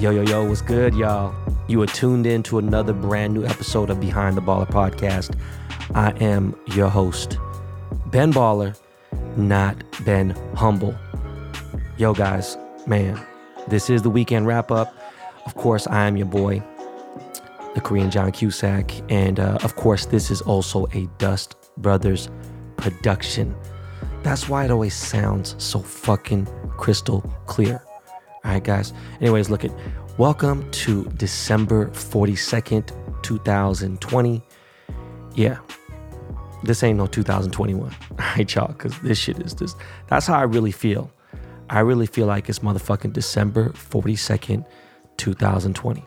Yo, yo, yo, what's good, y'all? You are tuned in to another brand new episode of Behind the Baller podcast. I am your host, Ben Baller, not Ben Humble. Yo, guys, man, this is the weekend wrap up. Of course, I am your boy, the Korean John Cusack. And uh, of course, this is also a Dust Brothers production. That's why it always sounds so fucking crystal clear. All right, guys. Anyways, look at welcome to December 42nd, 2020. Yeah, this ain't no 2021. All right, y'all, because this shit is this. That's how I really feel. I really feel like it's motherfucking December 42nd, 2020.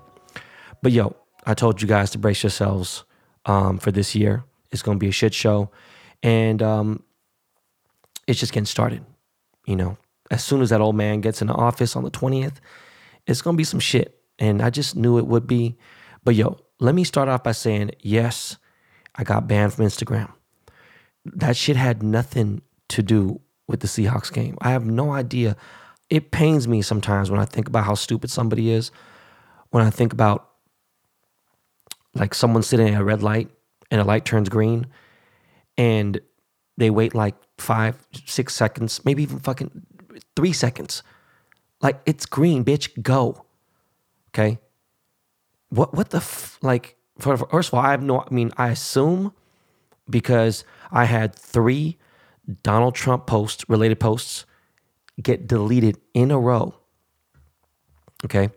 But yo, I told you guys to brace yourselves um, for this year. It's going to be a shit show. And um, it's just getting started, you know as soon as that old man gets in the office on the 20th, it's going to be some shit. And I just knew it would be. But yo, let me start off by saying, yes, I got banned from Instagram. That shit had nothing to do with the Seahawks game. I have no idea. It pains me sometimes when I think about how stupid somebody is. When I think about like someone sitting at a red light and a light turns green and they wait like five, six seconds, maybe even fucking three seconds. Like it's green, bitch. Go. Okay. What what the f- like? First of all, I have no. I mean, I assume because I had three Donald Trump posts, related posts, get deleted in a row. Okay.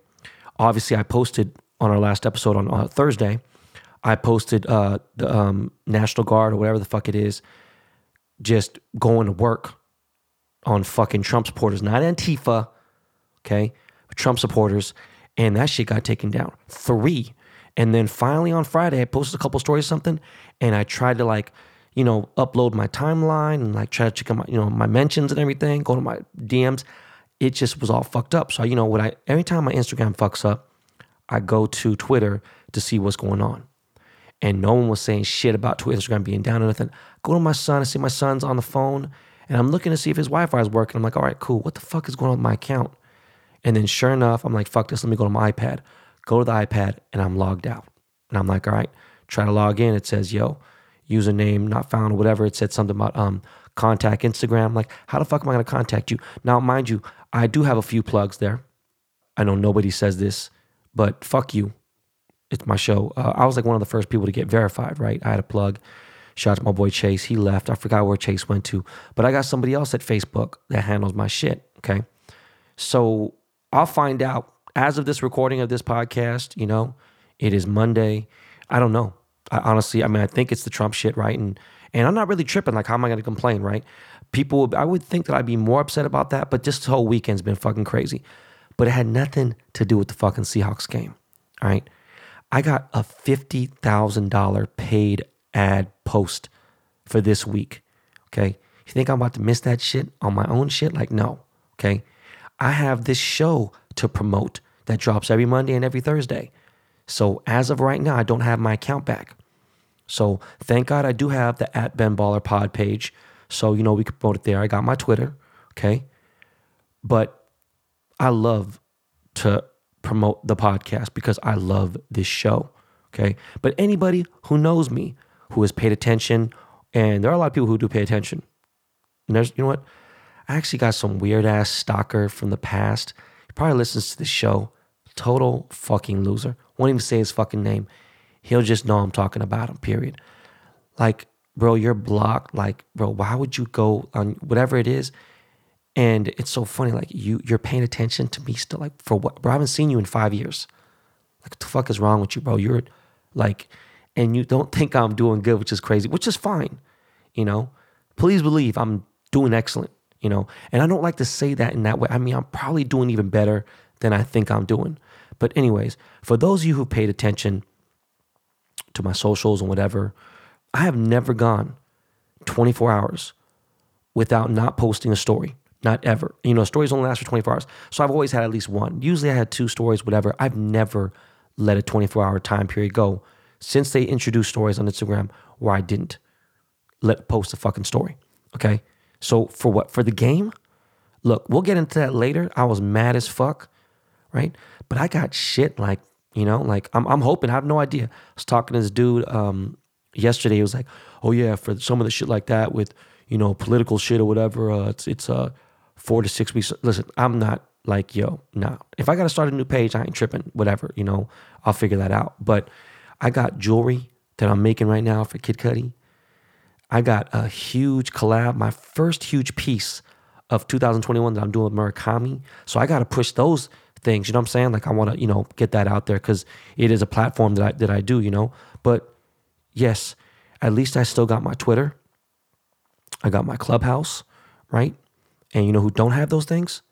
Obviously, I posted on our last episode on uh, Thursday. I posted uh, the um, National Guard or whatever the fuck it is, just going to work on fucking Trump supporters, not Antifa, okay, Trump supporters, and that shit got taken down. Three. And then finally on Friday, I posted a couple stories or something, and I tried to like, you know, upload my timeline and like try to check out my, you know, my mentions and everything, go to my DMs. It just was all fucked up. So, you know, what I every time my Instagram fucks up, I go to Twitter to see what's going on. And no one was saying shit about Twitter, Instagram being down or nothing. go to my son, I see my son's on the phone and I'm looking to see if his Wi-Fi is working. I'm like, all right, cool. What the fuck is going on with my account? And then sure enough, I'm like, fuck this. Let me go to my iPad. Go to the iPad and I'm logged out. And I'm like, all right, try to log in. It says, yo, username not found or whatever. It said something about um contact Instagram. I'm like, how the fuck am I gonna contact you? Now, mind you, I do have a few plugs there. I know nobody says this, but fuck you. It's my show. Uh, I was like one of the first people to get verified, right? I had a plug. Shout out to my boy Chase. He left. I forgot where Chase went to. But I got somebody else at Facebook that handles my shit. Okay. So I'll find out as of this recording of this podcast, you know, it is Monday. I don't know. I honestly, I mean, I think it's the Trump shit, right? And and I'm not really tripping. Like, how am I going to complain, right? People, I would think that I'd be more upset about that, but this whole weekend's been fucking crazy. But it had nothing to do with the fucking Seahawks game. All right. I got a $50,000 paid ad post for this week. Okay. You think I'm about to miss that shit on my own shit? Like, no. Okay. I have this show to promote that drops every Monday and every Thursday. So as of right now, I don't have my account back. So thank God I do have the at Ben Baller Pod page. So, you know, we can promote it there. I got my Twitter. Okay. But I love to promote the podcast because I love this show. Okay. But anybody who knows me who has paid attention, and there are a lot of people who do pay attention. And there's, you know what? I actually got some weird ass stalker from the past. He probably listens to the show. Total fucking loser. Won't even say his fucking name. He'll just know I'm talking about him, period. Like, bro, you're blocked. Like, bro, why would you go on whatever it is? And it's so funny, like you you're paying attention to me still. Like, for what bro, I haven't seen you in five years. Like, what the fuck is wrong with you, bro? You're like and you don't think I'm doing good, which is crazy, which is fine. You know, please believe I'm doing excellent, you know, and I don't like to say that in that way. I mean, I'm probably doing even better than I think I'm doing. But, anyways, for those of you who paid attention to my socials and whatever, I have never gone 24 hours without not posting a story. Not ever. You know, stories only last for 24 hours. So I've always had at least one. Usually I had two stories, whatever. I've never let a 24 hour time period go since they introduced stories on Instagram where I didn't let post a fucking story. Okay. So for what? For the game? Look, we'll get into that later. I was mad as fuck. right? But I got shit like, you know, like I'm, I'm hoping, I have no idea. I was talking to this dude um, yesterday. He was like, oh yeah, for some of the shit like that with, you know, political shit or whatever, uh, it's, it's uh, four to six weeks. Listen, I'm not like, yo, nah. If I got to start a new page, I ain't tripping, whatever, you know, I'll figure that out. But I got jewelry that I'm making right now for Kid Cudi. I got a huge collab, my first huge piece of 2021 that I'm doing with Murakami. So I got to push those things. You know what I'm saying? Like I want to, you know, get that out there because it is a platform that I that I do. You know, but yes, at least I still got my Twitter. I got my Clubhouse, right? And you know who don't have those things?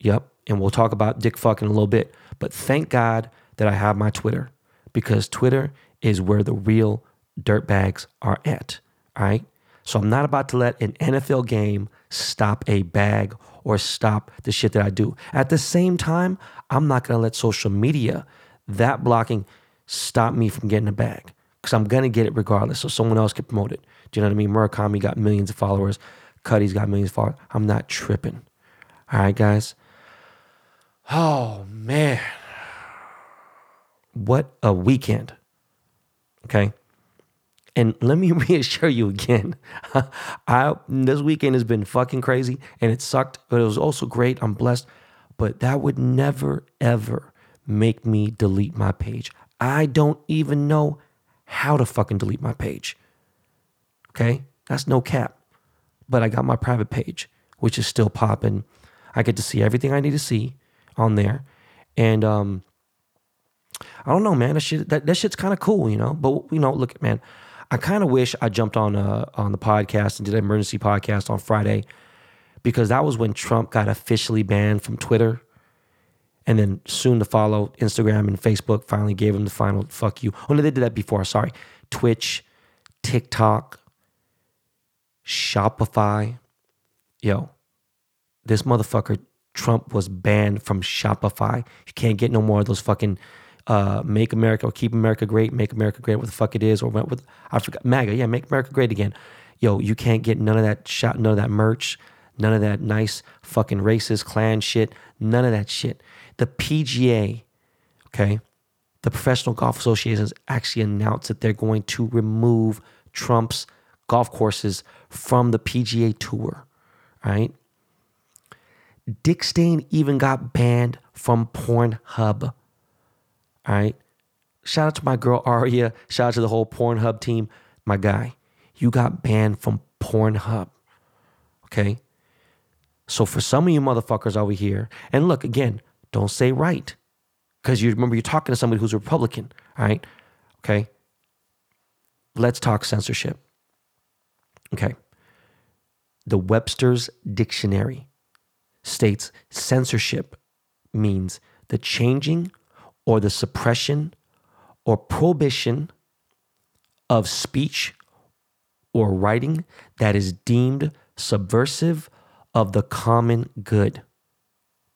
Yep. And we'll talk about dick fucking in a little bit. But thank God that I have my Twitter because Twitter is where the real dirtbags are at. All right. So I'm not about to let an NFL game stop a bag or stop the shit that I do. At the same time, I'm not going to let social media, that blocking, stop me from getting a bag because I'm going to get it regardless. So someone else can promote it. Do you know what I mean? Murakami got millions of followers. Cudi's got millions of followers. I'm not tripping. All right, guys. Oh, man. What a weekend. Okay. And let me reassure you again, I this weekend has been fucking crazy and it sucked, but it was also great. I'm blessed. But that would never ever make me delete my page. I don't even know how to fucking delete my page. Okay? That's no cap. But I got my private page, which is still popping. I get to see everything I need to see on there. And um I don't know, man. That shit that, that shit's kind of cool, you know. But you know, look, man, I kind of wish I jumped on uh, on the podcast and did an emergency podcast on Friday because that was when Trump got officially banned from Twitter. And then soon to follow, Instagram and Facebook finally gave him the final fuck you. Oh, no, they did that before. Sorry. Twitch, TikTok, Shopify. Yo, this motherfucker, Trump was banned from Shopify. You can't get no more of those fucking uh, make America or keep America great, make America great, what the fuck it is, or what, with I forgot MAGA, yeah, make America great again. Yo, you can't get none of that shot, none of that merch, none of that nice fucking racist Klan shit, none of that shit. The PGA, okay, the Professional Golf Association has actually announced that they're going to remove Trump's golf courses from the PGA Tour, right? Dick Stain even got banned from Pornhub. All right. Shout out to my girl Aria. Shout out to the whole Pornhub team. My guy, you got banned from Pornhub. Okay. So for some of you motherfuckers over here, and look again, don't say right. Because you remember you're talking to somebody who's Republican. All right. Okay. Let's talk censorship. Okay. The Webster's Dictionary states censorship means the changing or the suppression or prohibition of speech or writing that is deemed subversive of the common good.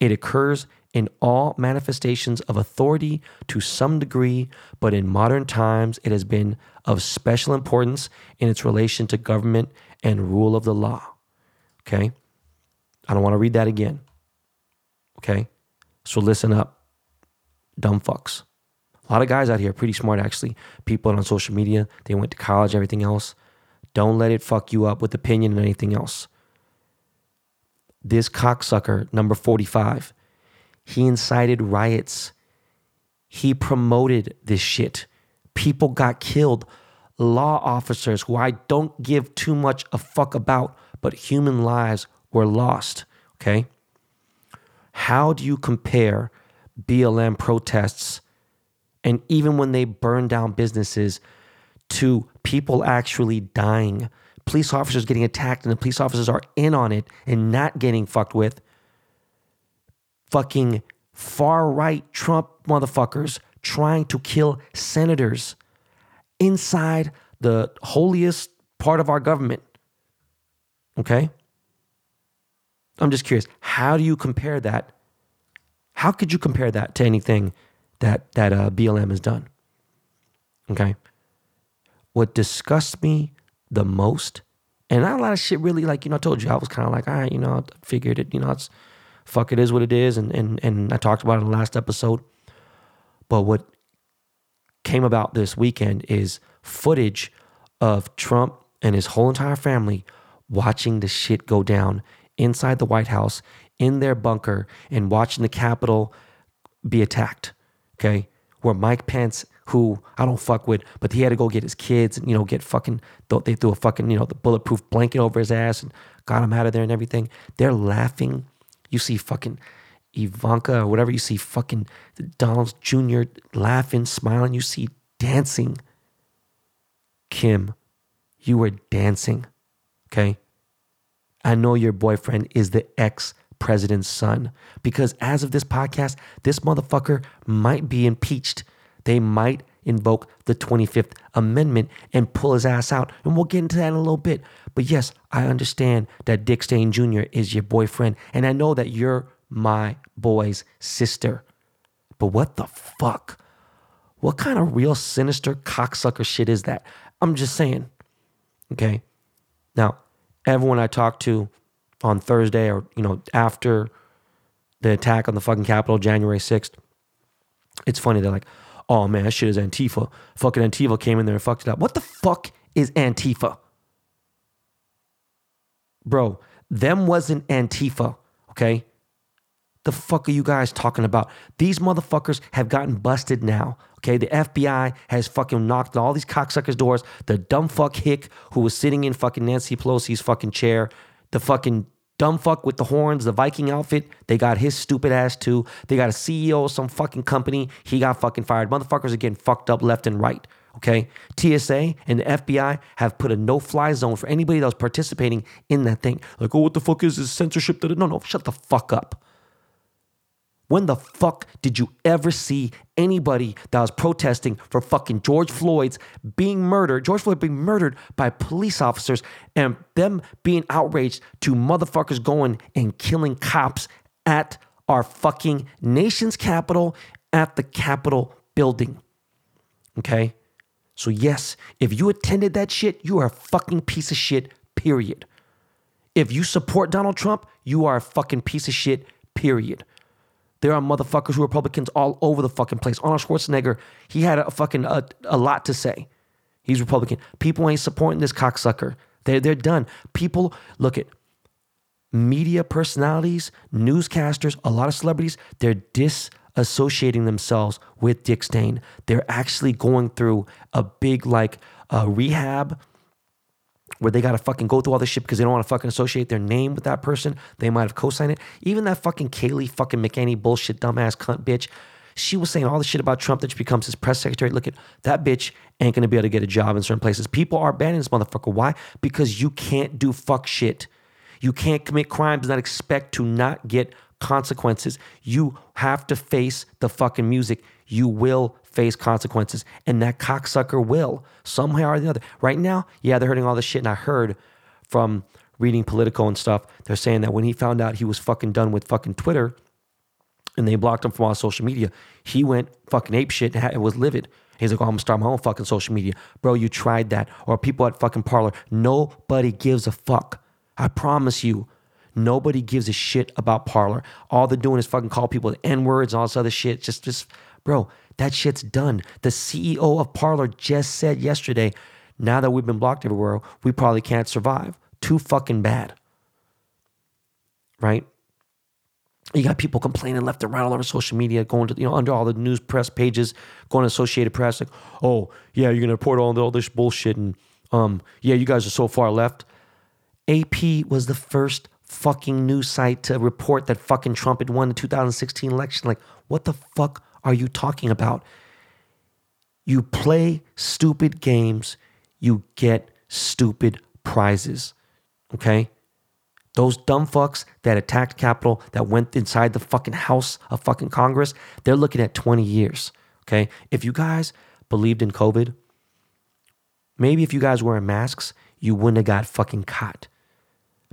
It occurs in all manifestations of authority to some degree, but in modern times it has been of special importance in its relation to government and rule of the law. Okay? I don't want to read that again. Okay? So listen up dumb fucks. A lot of guys out here pretty smart actually. People on social media, they went to college, everything else. Don't let it fuck you up with opinion and anything else. This cocksucker, number 45, he incited riots. He promoted this shit. People got killed. Law officers who I don't give too much a fuck about, but human lives were lost. Okay? How do you compare BLM protests, and even when they burn down businesses, to people actually dying, police officers getting attacked, and the police officers are in on it and not getting fucked with. Fucking far right Trump motherfuckers trying to kill senators inside the holiest part of our government. Okay? I'm just curious, how do you compare that how could you compare that to anything that that uh, BLM has done? Okay. What disgusts me the most, and not a lot of shit really like you know. I told you I was kind of like, all right, you know, I figured it. You know, it's fuck, it is what it is. And, and, and I talked about it in the last episode. But what came about this weekend is footage of Trump and his whole entire family watching the shit go down inside the White House in their bunker and watching the Capitol be attacked. Okay. Where Mike Pence, who I don't fuck with, but he had to go get his kids and, you know, get fucking, they threw a fucking, you know, the bulletproof blanket over his ass and got him out of there and everything. They're laughing. You see fucking Ivanka or whatever, you see fucking Donald Jr. laughing, smiling. You see dancing. Kim, you were dancing. Okay. I know your boyfriend is the ex president's son because as of this podcast, this motherfucker might be impeached. They might invoke the 25th Amendment and pull his ass out. And we'll get into that in a little bit. But yes, I understand that Dick Stain Jr. is your boyfriend. And I know that you're my boy's sister. But what the fuck? What kind of real sinister cocksucker shit is that? I'm just saying. Okay. Now, everyone I talked to on Thursday or, you know, after the attack on the fucking Capitol, January 6th, it's funny. They're like, oh man, that shit is Antifa. Fucking Antifa came in there and fucked it up. What the fuck is Antifa? Bro, them wasn't Antifa, okay? The fuck are you guys talking about? These motherfuckers have gotten busted now. Okay, the FBI has fucking knocked all these cocksuckers' doors. The dumb fuck hick who was sitting in fucking Nancy Pelosi's fucking chair, the fucking dumb fuck with the horns, the Viking outfit, they got his stupid ass too. They got a CEO of some fucking company, he got fucking fired. Motherfuckers are getting fucked up left and right. Okay, TSA and the FBI have put a no-fly zone for anybody that was participating in that thing. Like, oh, what the fuck is this censorship? No, no, shut the fuck up. When the fuck did you ever see anybody that was protesting for fucking George Floyd's being murdered, George Floyd being murdered by police officers, and them being outraged to motherfuckers going and killing cops at our fucking nation's capital, at the Capitol building? Okay? So, yes, if you attended that shit, you are a fucking piece of shit, period. If you support Donald Trump, you are a fucking piece of shit, period. There are motherfuckers who are Republicans all over the fucking place. Arnold Schwarzenegger, he had a fucking a, a lot to say. He's Republican. People ain't supporting this cocksucker. They're they're done. People look at media personalities, newscasters, a lot of celebrities. They're disassociating themselves with Dick Stain. They're actually going through a big like uh, rehab where they got to fucking go through all this shit because they don't want to fucking associate their name with that person. They might have co-signed it. Even that fucking Kayleigh fucking McEnany bullshit dumbass cunt bitch. She was saying all the shit about Trump that she becomes his press secretary. Look at that bitch ain't gonna be able to get a job in certain places. People are banning this motherfucker. Why? Because you can't do fuck shit. You can't commit crimes and not expect to not get consequences. You have to face the fucking music. You will face consequences. And that cocksucker will, somehow or the other. Right now, yeah, they're hurting all this shit. And I heard from reading Politico and stuff, they're saying that when he found out he was fucking done with fucking Twitter and they blocked him from all social media, he went fucking ape shit and was livid. He's like, oh, I'm gonna start my own fucking social media. Bro, you tried that. Or people at fucking Parler. Nobody gives a fuck. I promise you. Nobody gives a shit about Parler. All they're doing is fucking call people the N words and all this other shit. Just, just, bro, that shit's done. The CEO of Parler just said yesterday, now that we've been blocked everywhere, we probably can't survive. Too fucking bad. Right? You got people complaining left and right all over social media, going to, you know, under all the news press pages, going to Associated Press, like, oh, yeah, you're going to report all, all this bullshit. And, um, yeah, you guys are so far left. AP was the first fucking news site to report that fucking Trump had won the 2016 election. Like, what the fuck are you talking about? You play stupid games, you get stupid prizes. Okay? Those dumb fucks that attacked Capitol, that went inside the fucking House of fucking Congress, they're looking at 20 years. Okay? If you guys believed in COVID, maybe if you guys were wearing masks, you wouldn't have got fucking caught.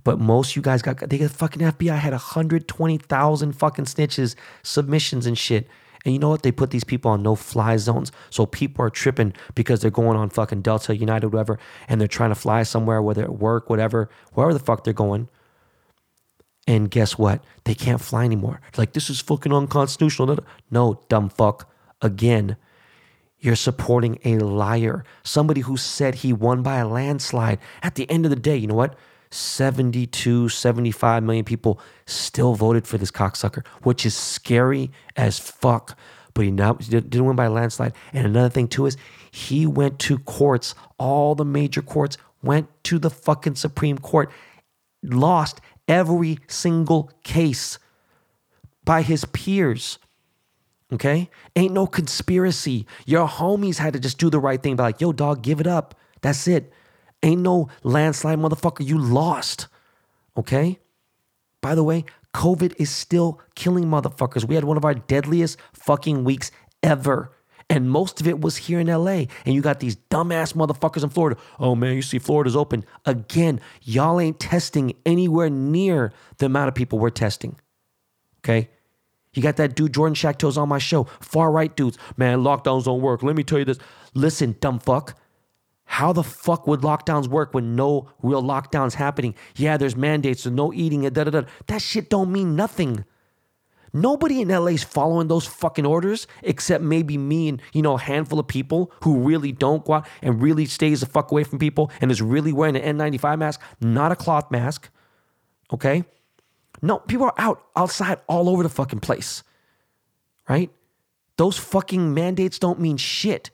But most you guys got, they got fucking FBI had 120,000 fucking snitches, submissions and shit. And you know what? They put these people on no fly zones. So people are tripping because they're going on fucking Delta, United, whatever, and they're trying to fly somewhere, whether at work, whatever, wherever the fuck they're going. And guess what? They can't fly anymore. Like, this is fucking unconstitutional. No, dumb fuck. Again, you're supporting a liar, somebody who said he won by a landslide. At the end of the day, you know what? 72, 75 million people still voted for this cocksucker, which is scary as fuck. But he now didn't win by a landslide. And another thing too is he went to courts, all the major courts, went to the fucking Supreme Court, lost every single case by his peers. Okay? Ain't no conspiracy. Your homies had to just do the right thing. Be like, yo, dog, give it up. That's it. Ain't no landslide, motherfucker. You lost. Okay? By the way, COVID is still killing motherfuckers. We had one of our deadliest fucking weeks ever. And most of it was here in LA. And you got these dumbass motherfuckers in Florida. Oh man, you see Florida's open. Again, y'all ain't testing anywhere near the amount of people we're testing. Okay? You got that dude Jordan Schachtel's on my show. Far right dudes. Man, lockdowns don't work. Let me tell you this. Listen, dumb fuck. How the fuck would lockdowns work when no real lockdowns happening? Yeah, there's mandates, so no eating, da da da. That shit don't mean nothing. Nobody in LA is following those fucking orders except maybe me and, you know, a handful of people who really don't go out and really stays the fuck away from people and is really wearing an N95 mask, not a cloth mask. Okay? No, people are out outside all over the fucking place. Right? Those fucking mandates don't mean shit.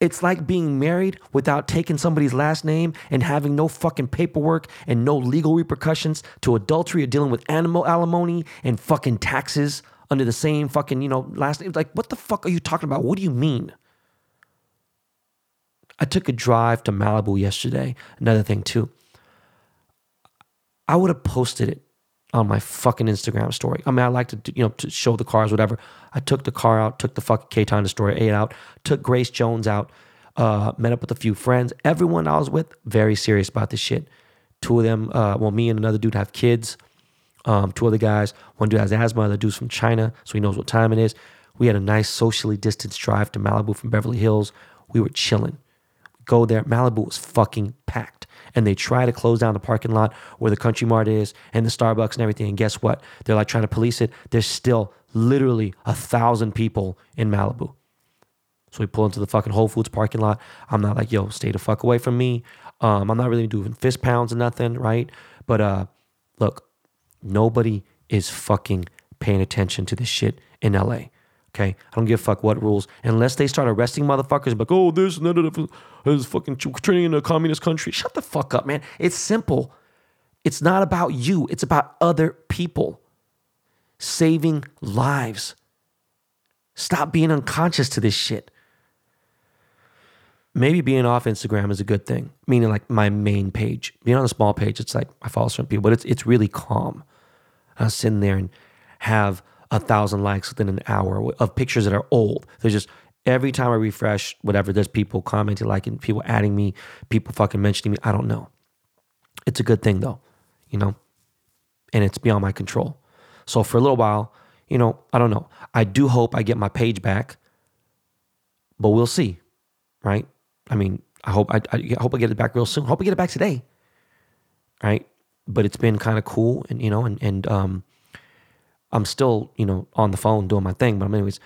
It's like being married without taking somebody's last name and having no fucking paperwork and no legal repercussions to adultery or dealing with animal alimony and fucking taxes under the same fucking, you know, last name. Like, what the fuck are you talking about? What do you mean? I took a drive to Malibu yesterday. Another thing, too. I would have posted it on my fucking Instagram story. I mean, I like to, you know, to show the cars, whatever. I took the car out, took the fucking K-Town story, ate out, took Grace Jones out, uh, met up with a few friends. Everyone I was with, very serious about this shit. Two of them, uh, well, me and another dude have kids. Um, two other guys, one dude has asthma, the dude's from China, so he knows what time it is. We had a nice socially distanced drive to Malibu from Beverly Hills. We were chilling. We go there. Malibu was fucking packed and they try to close down the parking lot where the Country Mart is and the Starbucks and everything. And guess what? They're like trying to police it. There's still literally a thousand people in Malibu. So we pull into the fucking Whole Foods parking lot. I'm not like, yo, stay the fuck away from me. Um, I'm not really doing fist pounds or nothing, right? But uh, look, nobody is fucking paying attention to this shit in LA. Okay, I don't give a fuck what rules unless they start arresting motherfuckers. Like, oh, this and that is fucking turning into a communist country. Shut the fuck up, man. It's simple. It's not about you. It's about other people saving lives. Stop being unconscious to this shit. Maybe being off Instagram is a good thing, meaning like my main page. Being on a small page, it's like I follow some people, but it's it's really calm. I sit sitting there and have a thousand likes within an hour of pictures that are old. There's just every time I refresh, whatever, there's people commenting, liking, people adding me, people fucking mentioning me. I don't know. It's a good thing though, you know, and it's beyond my control. So for a little while, you know, I don't know. I do hope I get my page back, but we'll see, right? I mean, I hope I, I hope I get it back real soon. Hope I get it back today, right? But it's been kind of cool, and you know, and and um, I'm still, you know, on the phone doing my thing. But anyways,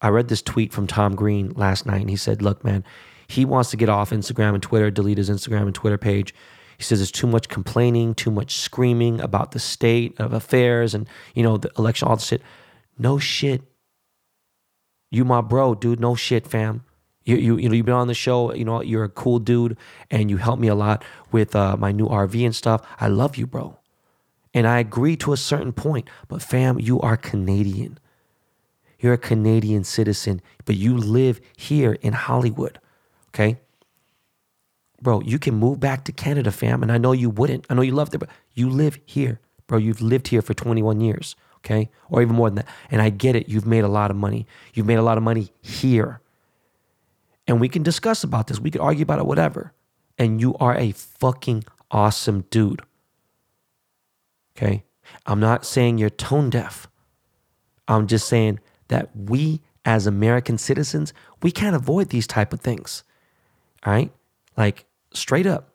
I read this tweet from Tom Green last night, and he said, "Look, man, he wants to get off Instagram and Twitter, delete his Instagram and Twitter page." He says there's too much complaining, too much screaming about the state of affairs, and you know the election, all this shit. No shit. You my bro, dude. No shit, fam. You, you, you know, you've been on the show. You know, you're a cool dude, and you helped me a lot with uh, my new RV and stuff. I love you, bro. And I agree to a certain point, but fam, you are Canadian. You're a Canadian citizen, but you live here in Hollywood, okay? Bro, you can move back to Canada, fam, and I know you wouldn't. I know you love it, but you live here, bro. You've lived here for 21 years, okay? Or even more than that. And I get it. You've made a lot of money. You've made a lot of money here. And we can discuss about this. We can argue about it, whatever. And you are a fucking awesome dude. Okay. I'm not saying you're tone deaf. I'm just saying that we as American citizens, we can't avoid these type of things. All right? Like straight up.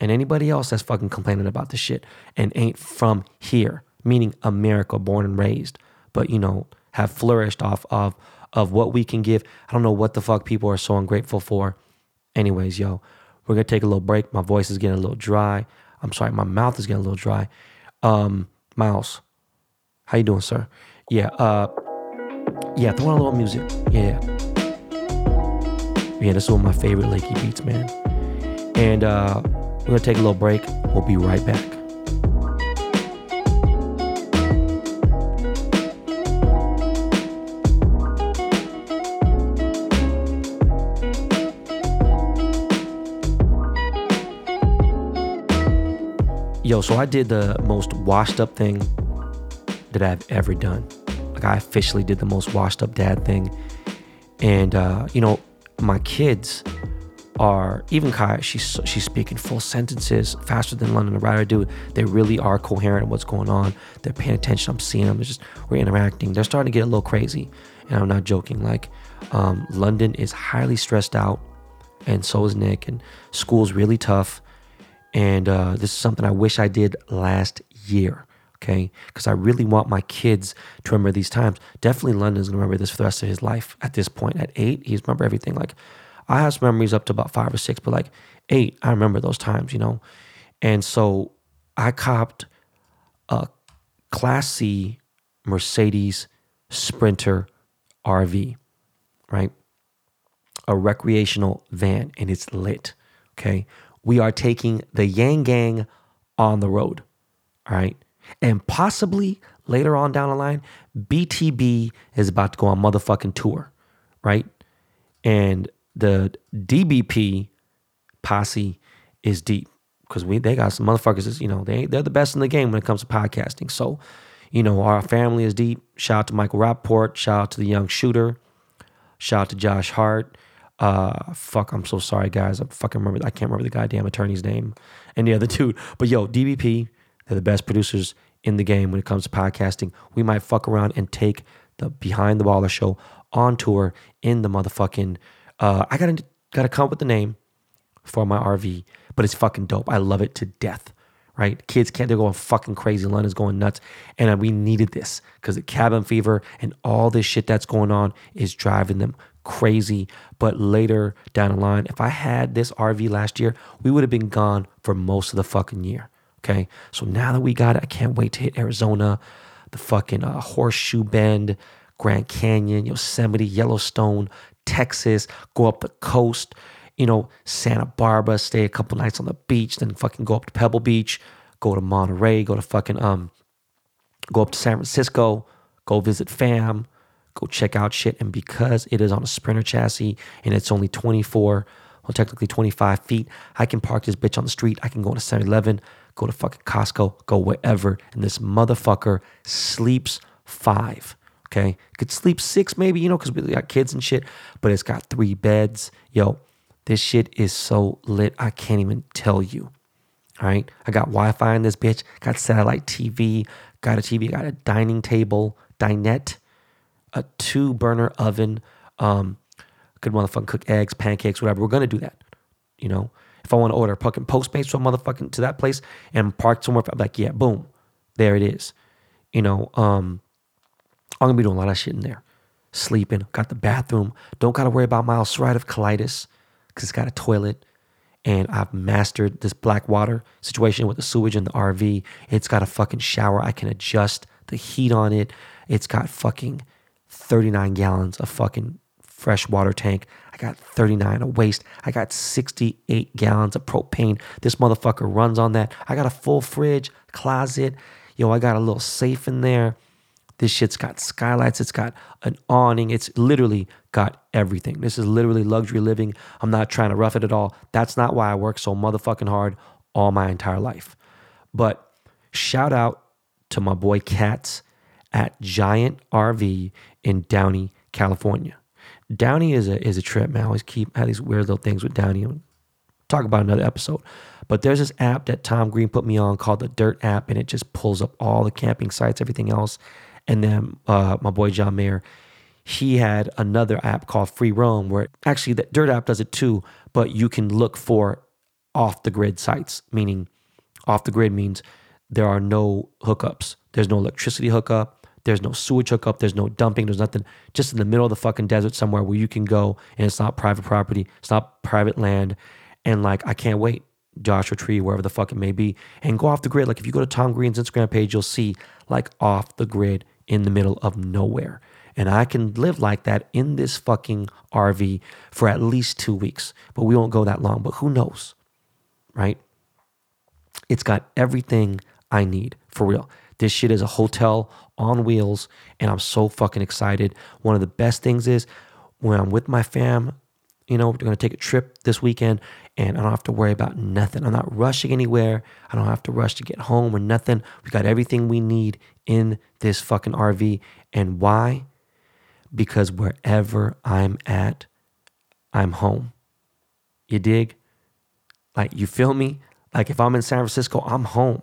And anybody else that's fucking complaining about this shit and ain't from here, meaning America, born and raised, but you know, have flourished off of of what we can give. I don't know what the fuck people are so ungrateful for. Anyways, yo, we're gonna take a little break. My voice is getting a little dry. I'm sorry, my mouth is getting a little dry. Um, Miles, how you doing, sir? Yeah, uh, yeah, throw on a little music. Yeah. Yeah, this is one of my favorite Lakey beats, man. And uh, we're gonna take a little break. We'll be right back. Yo, so I did the most washed up thing that I've ever done. Like I officially did the most washed up dad thing. And uh, you know, my kids are even Kaya, she's she's speaking full sentences faster than London the writer do. They really are coherent in what's going on. They're paying attention. I'm seeing them. It's just we're interacting. They're starting to get a little crazy, and I'm not joking. Like um, London is highly stressed out, and so is Nick. And school's really tough. And uh, this is something I wish I did last year, okay? Because I really want my kids to remember these times. Definitely London's gonna remember this for the rest of his life at this point. At eight, he's remember everything. Like, I have some memories up to about five or six, but like eight, I remember those times, you know? And so I copped a classy Mercedes Sprinter RV, right? A recreational van, and it's lit, okay? We are taking the Yang Gang on the road. All right. And possibly later on down the line, BTB is about to go on motherfucking tour. Right. And the DBP posse is deep because we they got some motherfuckers. You know they they're the best in the game when it comes to podcasting. So, you know our family is deep. Shout out to Michael Rapaport. Shout out to the young shooter. Shout out to Josh Hart. Uh, fuck, I'm so sorry, guys. I fucking remember. I can't remember the goddamn attorney's name and the other dude. But yo, DBP, they're the best producers in the game when it comes to podcasting. We might fuck around and take the Behind the Baller show on tour in the motherfucking. Uh, I gotta gotta come up with the name for my RV, but it's fucking dope. I love it to death. Right, kids can't. They're going fucking crazy. London's going nuts, and we needed this because the cabin fever and all this shit that's going on is driving them crazy. But later down the line, if I had this RV last year, we would have been gone for most of the fucking year. Okay. So now that we got it, I can't wait to hit Arizona, the fucking uh, Horseshoe Bend, Grand Canyon, Yosemite, Yellowstone, Texas, go up the coast, you know, Santa Barbara, stay a couple nights on the beach, then fucking go up to Pebble Beach, go to Monterey, go to fucking, um, go up to San Francisco, go visit fam, go check out shit. And because it is on a Sprinter chassis and it's only 24, well, technically 25 feet, I can park this bitch on the street. I can go to 7 Eleven, go to fucking Costco, go wherever. And this motherfucker sleeps five. Okay. Could sleep six maybe, you know, because we got kids and shit, but it's got three beds. Yo, this shit is so lit. I can't even tell you. All right. I got Wi Fi in this bitch, got satellite TV, got a TV, got a dining table, dinette a two burner oven. Um, could motherfucking cook eggs, pancakes, whatever. We're gonna do that. You know, if I want to order a fucking Postmates from motherfucking to that place and park somewhere, I'm like, yeah, boom, there it is. You know, um, I'm gonna be doing a lot of shit in there. Sleeping, got the bathroom. Don't gotta worry about my ulcerative colitis because it's got a toilet. And I've mastered this black water situation with the sewage in the RV. It's got a fucking shower. I can adjust the heat on it. It's got fucking 39 gallons of fucking fresh water tank. I got 39 of waste. I got 68 gallons of propane. This motherfucker runs on that. I got a full fridge, closet. Yo, I got a little safe in there. This shit's got skylights. It's got an awning. It's literally got everything. This is literally luxury living. I'm not trying to rough it at all. That's not why I work so motherfucking hard all my entire life. But shout out to my boy Cats at Giant RV in Downey, California. Downey is a is a trip, man. I always keep have these weird little things with Downey. I'll talk about another episode. But there's this app that Tom Green put me on called the Dyrt app, and it just pulls up all the camping sites, everything else. And then uh, my boy John Mayer, he had another app called Free Roam, where actually the Dyrt app does it too, but you can look for off the grid sites, meaning off the grid means there are no hookups. There's no electricity hookup. There's no sewage hookup. There's no dumping. There's nothing. Just in the middle of the fucking desert somewhere where you can go and it's not private property. It's not private land. And like, I can't wait. Joshua Tree, wherever the fuck it may be, and go off the grid. Like if you go to Tom Green's Instagram page, you'll see like off the grid in the middle of nowhere. And I can live like that in this fucking RV for at least two weeks. But we won't go that long. But who knows? Right? It's got everything I need for real. This shit is a hotel on wheels, and I'm so fucking excited. One of the best things is when I'm with my fam, you know, we're gonna take a trip this weekend, and I don't have to worry about nothing. I'm not rushing anywhere. I don't have to rush to get home or nothing. We got everything we need in this fucking RV. And why? Because wherever I'm at, I'm home. You dig? Like, you feel me? Like, if I'm in San Francisco, I'm home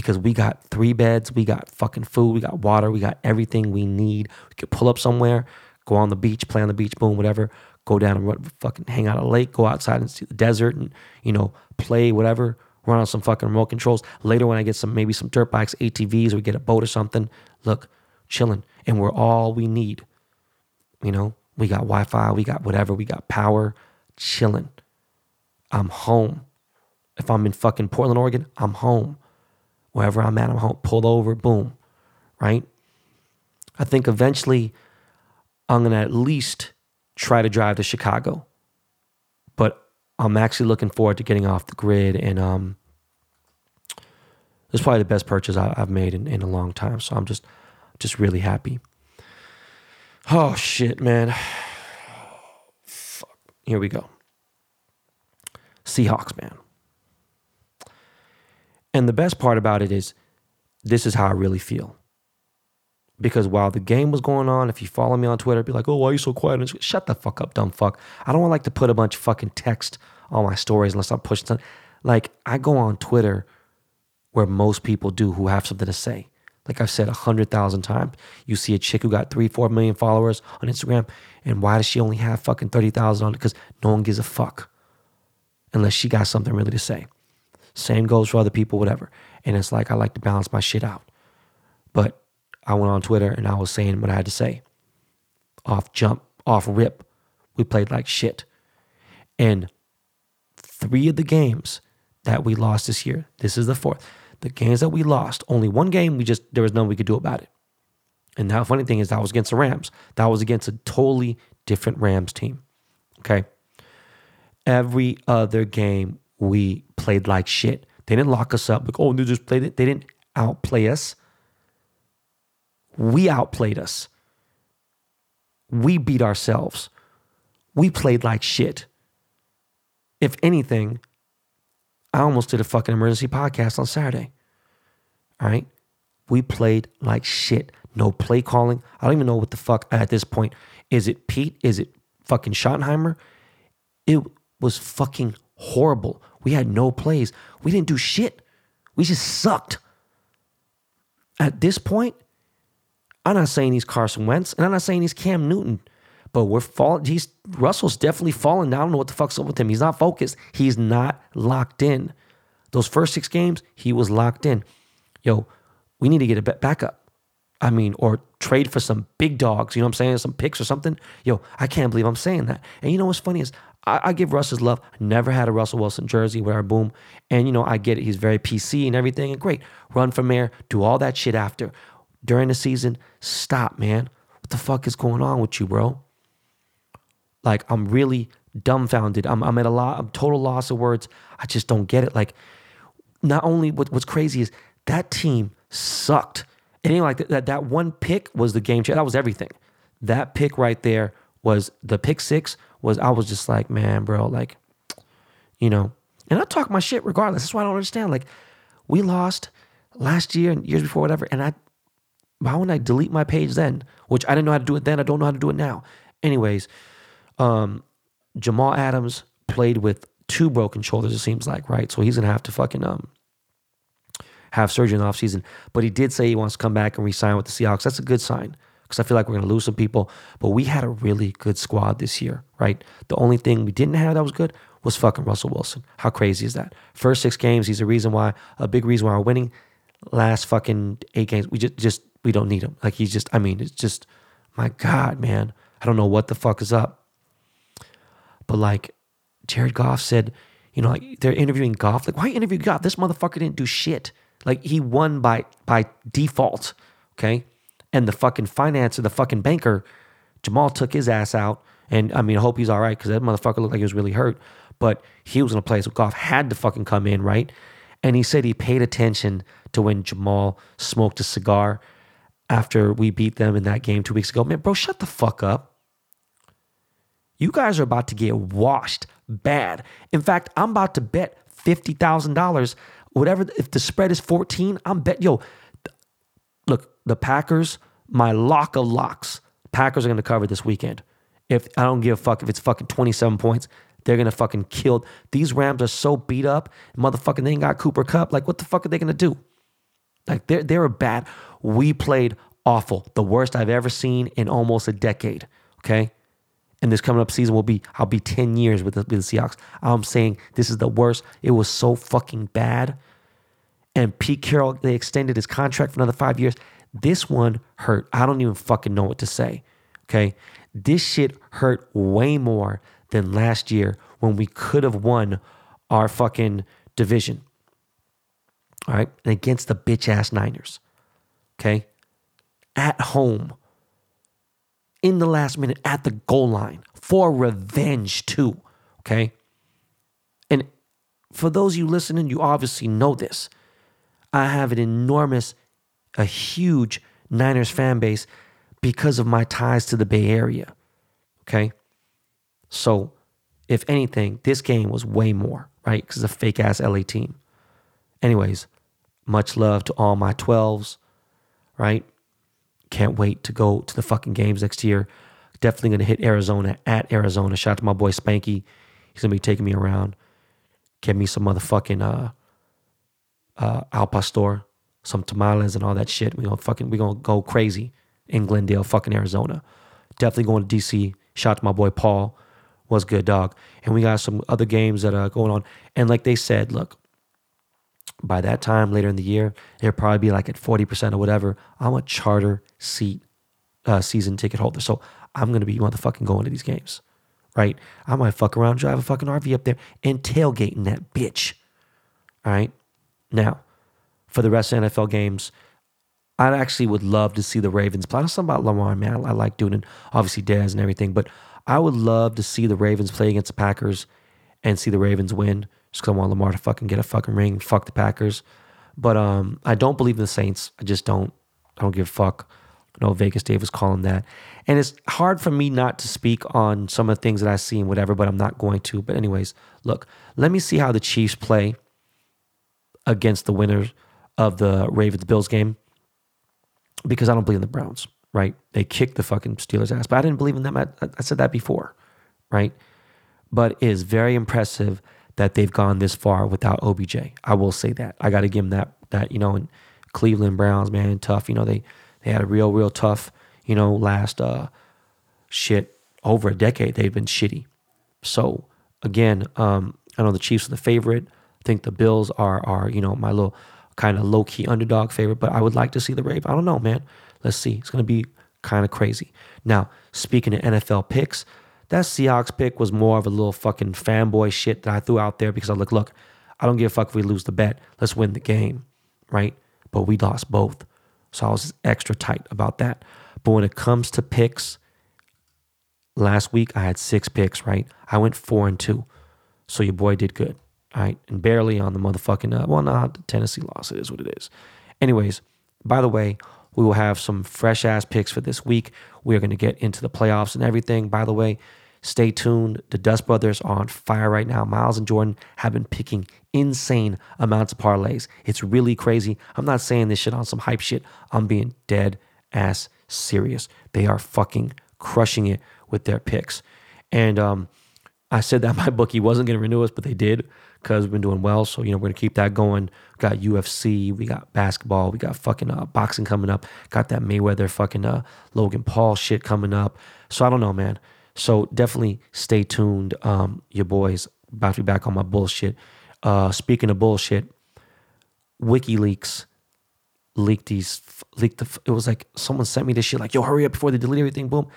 because we got three beds, we got fucking food, we got water, we got everything we need. We could pull up somewhere, go on the beach, play on the beach, boom, whatever. Go down and run, fucking hang out at a lake, go outside and see the desert, and you know play whatever. Run on some fucking remote controls. Later, when I get some maybe some dirt bikes, ATVs, or we get a boat or something, look, chilling, and we're all we need. You know, we got Wi-Fi, we got whatever, we got power, chilling. I'm home. If I'm in fucking Portland, Oregon, I'm home. Wherever I'm at, I'm home. Pulled over, boom, right? I think eventually I'm gonna at least try to drive to Chicago, but I'm actually looking forward to getting off the grid and um, it's probably the best purchase I, have made in, in a long time. So I'm just just really happy. Oh shit, man. Fuck. Here we go. Seahawks, man. And the best part about it is this is how I really feel. Because while the game was going on, if you follow me on Twitter, be like, oh, why are you so quiet? And Shut the fuck up, dumb fuck. I don't like to put a bunch of fucking text on my stories unless I'm pushing something. Like, I go on Twitter where most people do who have something to say. Like I've said a hundred thousand times, you see a chick who got three, four million followers on Instagram, and why does she only have fucking 30,000 on it? Because no one gives a fuck unless she got something really to say. Same goes for other people, whatever. And it's like I like to balance my shit out. But I went on Twitter and I was saying what I had to say. Off jump, off rip. We played like shit. And three of the games that we lost this year, this is the fourth. The games that we lost, only one game, we just there was nothing we could do about it. And the funny thing is that was against the Rams. That was against a totally different Rams team. Okay. Every other game we played like shit. They didn't lock us up. Like, oh, they just played it. They didn't outplay us. We outplayed us. We beat ourselves. We played like shit. If anything, I almost did a fucking emergency podcast on Saturday. All right. We played like shit. No play calling. I don't even know what the fuck at this point. Is it Pete? Is it fucking Schottenheimer? It was fucking horrible. We had no plays. We didn't do shit. We just sucked. At this point, I'm not saying he's Carson Wentz, and I'm not saying he's Cam Newton, but we're falling. He's Russell's definitely falling down. I don't know what the fuck's up with him. He's not focused. He's not locked in. Those first six games, he was locked in. Yo, we need to get a backup. I mean, or trade for some big dogs. You know what I'm saying? Some picks or something. Yo, I can't believe I'm saying that. And you know what's funny is I, I give Russ his love. Never had a Russell Wilson jersey, where boom. And you know, I get it. He's very PC and everything. And great. Run for mayor, do all that shit after. During the season, stop, man. What the fuck is going on with you, bro? Like, I'm really dumbfounded. I'm, I'm at a lot, I'm total loss of words. I just don't get it. Like, not only what, what's crazy is that team sucked. You know, like that, that one pick was the game changer. That was everything. That pick right there was the pick six was I was just like, man, bro, like, you know, and I talk my shit regardless. That's why I don't understand. Like, we lost last year and years before, whatever, and I why wouldn't I delete my page then? Which I didn't know how to do it then. I don't know how to do it now. Anyways, um, Jamal Adams played with two broken shoulders, it seems like, right? So he's gonna have to fucking um have surgery in the offseason. But he did say he wants to come back and resign with the Seahawks. That's a good sign because I feel like we're going to lose some people. But we had a really good squad this year, right? The only thing we didn't have that was good was fucking Russell Wilson. How crazy is that? First six games, he's a reason why, a big reason why we're winning. Last fucking eight games, we just, just we don't need him. Like he's just, I mean, it's just, my God, man. I don't know what the fuck is up. But like Jared Goff said, you know, like they're interviewing Goff. Like, why interview Goff? This motherfucker didn't do shit. Like he won by by default. Okay. And the fucking financer, the fucking banker, Jamal took his ass out. And I mean, I hope he's all right because that motherfucker looked like he was really hurt. But he was in a place where Goff had to fucking come in, right? And he said he paid attention to when Jamal smoked a cigar after we beat them in that game two weeks ago. Man, bro, shut the fuck up. You guys are about to get washed bad. In fact, I'm about to bet $50,000. Whatever, if the spread is 14, I'm bet, yo, look, the Packers, my lock of locks, Packers are going to cover this weekend. If I don't give a fuck if it's fucking 27 points, they're gonna fucking kill. These Rams are so beat up, motherfucking. They ain't got Cooper Kupp. Like, what the fuck are they gonna do? Like, they're they're bad. We played awful, the worst I've ever seen in almost a decade. Okay, and this coming up season will be I'll be 10 years with the, with the Seahawks. I'm saying this is the worst. It was so fucking bad. And Pete Carroll, they extended his contract for another five years. This one hurt. I don't even fucking know what to say. Okay. This shit hurt way more than last year when we could have won our fucking division. All right. And against the bitch ass Niners. Okay. At home. In the last minute at the goal line for revenge, too. Okay. And for those of you listening, you obviously know this. I have an enormous, a huge Niners fan base because of my ties to the Bay Area. Okay. So, if anything, this game was way more, right? Because it's a fake ass LA team. Anyways, much love to all my 12s, right? Can't wait to go to the fucking games next year. Definitely going to hit Arizona at Arizona. Shout out to my boy Spanky. He's going to be taking me around. Get me some motherfucking uh, uh, al pastor, some tamales and all that shit. We gonna fucking we gonna go crazy in Glendale, fucking Arizona. Definitely going to DC. Shout out to my boy Paul. Was good, dog. And we got some other games that are going on. And like they said, look, by that time later in the year, it'll probably be like at 40% or whatever. I'm a charter seat uh, season ticket holder. So I'm to be motherfucking going to these games, right? I might fuck around, drive a fucking RV up there and tailgating that bitch. All right. Now, for the rest of the NFL games, I actually would love to see the Ravens play. I know something about Lamar, man. I, I like doing it, obviously Dez and everything, but I would love to see the Ravens play against the Packers and see the Ravens win. Just because I want Lamar to fucking get a fucking ring, fuck the Packers. But um, I don't believe in the Saints. I just don't. I don't give a fuck. No, Vegas Dave was calling that, and it's hard for me not to speak on some of the things that I see and whatever. But I'm not going to. But anyways, look, let me see how the Chiefs play against the winners of the Ravens Bills game because I don't believe in the Browns, right? They kicked the fucking Steelers ass, but I didn't believe in them. I, I said that before, right? But it is very impressive that they've gone this far without OBJ. I will say that. I got to give them that, that, you know, and Cleveland Browns, man, tough. You know, they, they had a real, real tough, you know, last uh, shit over a decade. They've been shitty. So again, um, I know the Chiefs are the favorite. I think the Bills are are you know my little kind of low key underdog favorite, but I would like to see the Ravens. I don't know, man. Let's see. It's gonna be kind of crazy. Now, speaking of NFL picks, that Seahawks pick was more of a little fucking fanboy shit that I threw out there because I look, look, I don't give a fuck if we lose the bet. Let's win the game, right? But we lost both. So I was extra tight about that. But when it comes to picks, last week I had six picks, right? I went four and two. So your boy did good. Right. And barely on the motherfucking, uh, well, not the Tennessee loss. It is what it is. Anyways, by the way, we will have some fresh ass picks for this week. We are going to get into the playoffs and everything. By the way, stay tuned. The Dust Brothers are on fire right now. Miles and Jordan have been picking insane amounts of parlays. It's really crazy. I'm not saying this shit on some hype shit. I'm being dead ass serious. They are fucking crushing it with their picks. And um, I said that my bookie wasn't going to renew us, but they did because we've been doing well. So, you know, we're going to keep that going. We got UFC, we got basketball, we got fucking uh, boxing coming up, got that Mayweather fucking uh, Logan Paul shit coming up. So, I don't know, man. So, definitely stay tuned. Um, your boys about to be back on my bullshit. Uh, speaking of bullshit, WikiLeaks leaked these leaked the. It was like someone sent me this shit like, "Yo, hurry up before they delete everything." Boom,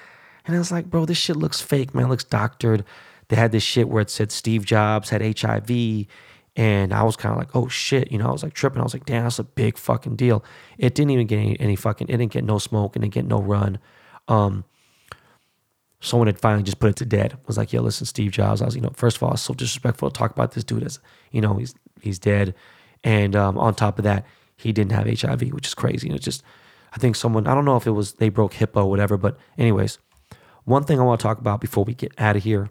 and I was like, "Bro, this shit looks fake, man. It looks doctored." They had this shit where it said Steve Jobs had HIV, and I was kind of like, "Oh shit," you know. I was like tripping. I was like, "Damn, that's a big fucking deal." It didn't even get any, any fucking. It didn't get no smoke and it didn't get no run. Um, someone had finally just put it to dead. Was like, "Yo, listen, Steve Jobs." I was, you know, first of all, so disrespectful to talk about this dude as, you know, he's he's dead, and um, on top of that he didn't have HIV, which is crazy. And it's just, I think someone, I don't know if it was they broke HIPAA or whatever, but anyways, one thing I want to talk about before we get out of here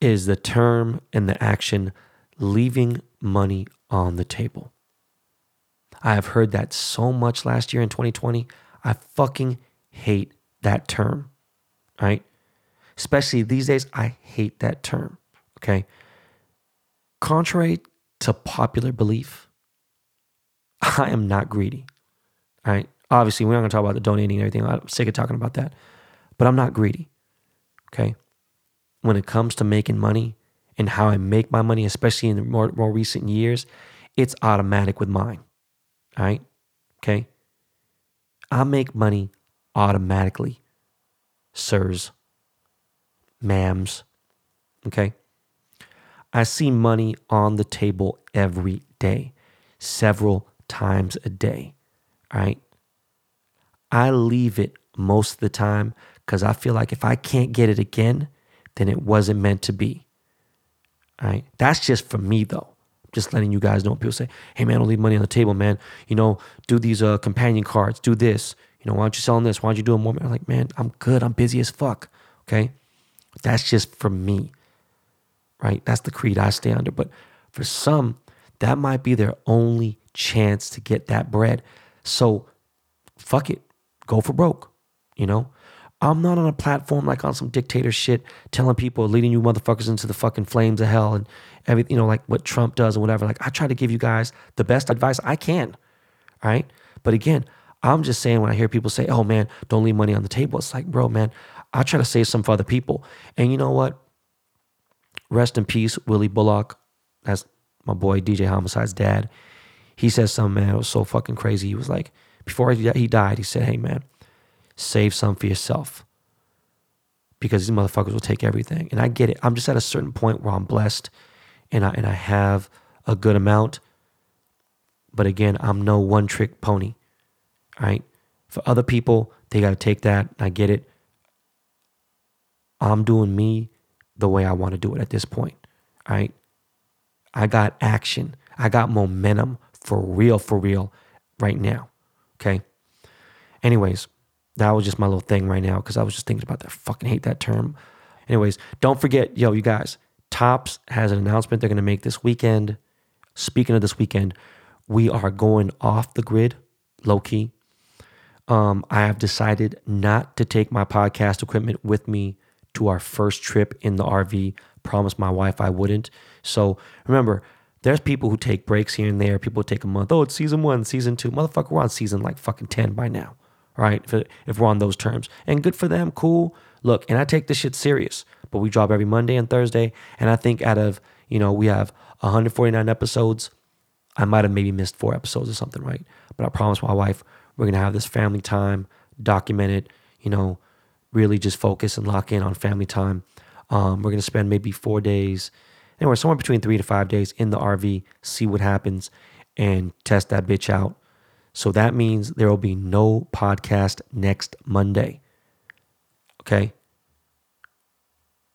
is the term and the action leaving money on the table. I have heard that so much last year in 2020. I fucking hate that term, right? Especially these days, I hate that term, okay? Contrary to popular belief, I am not greedy. All right. Obviously, we're not to talk about the donating and everything. I'm sick of talking about that. But I'm not greedy. Okay. When it comes to making money and how I make my money, especially in the more, more recent years, it's automatic with mine. All right. Okay. I make money automatically, sirs, ma'ams. Okay. I see money on the table every day, several times a day. All right. I leave it most of the time because I feel like if I can't get it again, then it wasn't meant to be. All right. That's just for me though. Just letting you guys know. People say, hey man, don't leave money on the table, man. You know, do these uh, companion cards, do this. You know, why aren't you selling this? Why aren't you doing more? I'm like, man, I'm good. I'm busy as fuck. Okay. That's just for me. Right. That's the creed I stay under. But for some, that might be their only chance to get that bread. So fuck it. Go for broke. You know? I'm not on a platform like on some dictator shit telling people, leading you motherfuckers into the fucking flames of hell and everything, you know, like what Trump does and whatever. Like I try to give you guys the best advice I can. Right. But again, I'm just saying when I hear people say, oh man, don't leave money on the table, it's like, bro, man, I try to save some for other people. And you know what? Rest in peace, Willie Bullock. That's my boy DJ Homicide's dad he says something, man, it was so fucking crazy. He was like, before he died, he said, hey, man, save some for yourself because these motherfuckers will take everything. And I get it. I'm just at a certain point where I'm blessed and I, and I have a good amount. But again, I'm no one trick pony. Right? For other people, they got to take that. I get it. I'm doing me the way I want to do it at this point. Right? I got action. I got momentum for real, for real right now. Okay. Anyways, that was just my little thing right now because I was just thinking about that. I fucking hate that term. Anyways, don't forget, yo, you guys, Tops has an announcement they're going to make this weekend. Speaking of this weekend, we are going off the grid, low key. Um, I have decided not to take my podcast equipment with me to our first trip in the RV. Promised my wife I wouldn't. So remember, there's people who take breaks here and there. People take a month. Oh, it's season one, season two. Motherfucker, we're on season like fucking 10 by now. Right? If, if we're on those terms. And good for them. Cool. Look, and I take this shit serious. But we drop every Monday and Thursday. And I think out of, you know, we have 149 episodes. I might have maybe missed four episodes or something, right? But I promise my wife we're gonna have this family time, document it, you know, really just focus and lock in on family time. Um, we're gonna spend maybe four days anywhere somewhere between three to five days in the RV, see what happens, and test that bitch out. So that means there will be no podcast next Monday. Okay.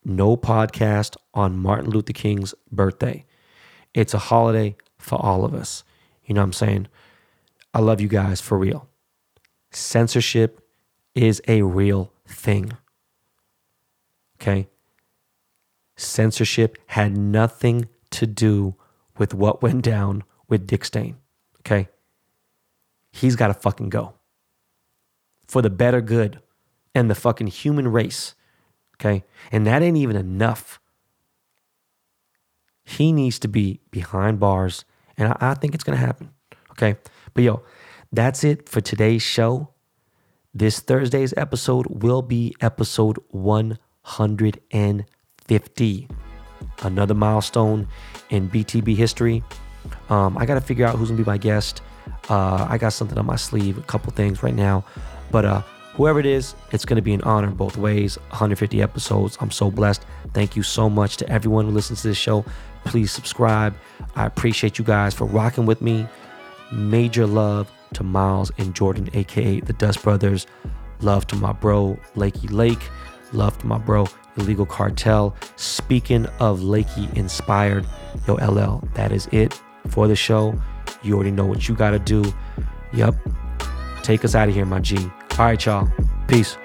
No podcast on Martin Luther King's birthday. It's a holiday for all of us. You know what I'm saying? I love you guys for real. Censorship is a real thing. Okay? censorship had nothing to do with what went down with Dick Stain. Okay? He's got to fucking go for the better good and the fucking human race. Okay? And that ain't even enough. He needs to be behind bars, and I, I think it's going to happen. Okay? But yo, that's it for today's show. This Thursday's episode will be episode 150. another milestone in BTB history. Um, I got to figure out who's gonna be my guest. Uh, I got something on my sleeve, a couple things right now, but uh, whoever it is, it's gonna be an honor both ways. 150 episodes. I'm so blessed. Thank you so much to everyone who listens to this show. Please subscribe. I appreciate you guys for rocking with me. Major love to Miles and Jordan, aka the Dust Brothers. Love to my bro, Lakey Lake. Love to my bro, Illegal Cartel. Speaking of Lakey inspired, yo, LL, that is it for the show. You already know what you got to do. Yep. Take us out of here, my G. All right, y'all. Peace.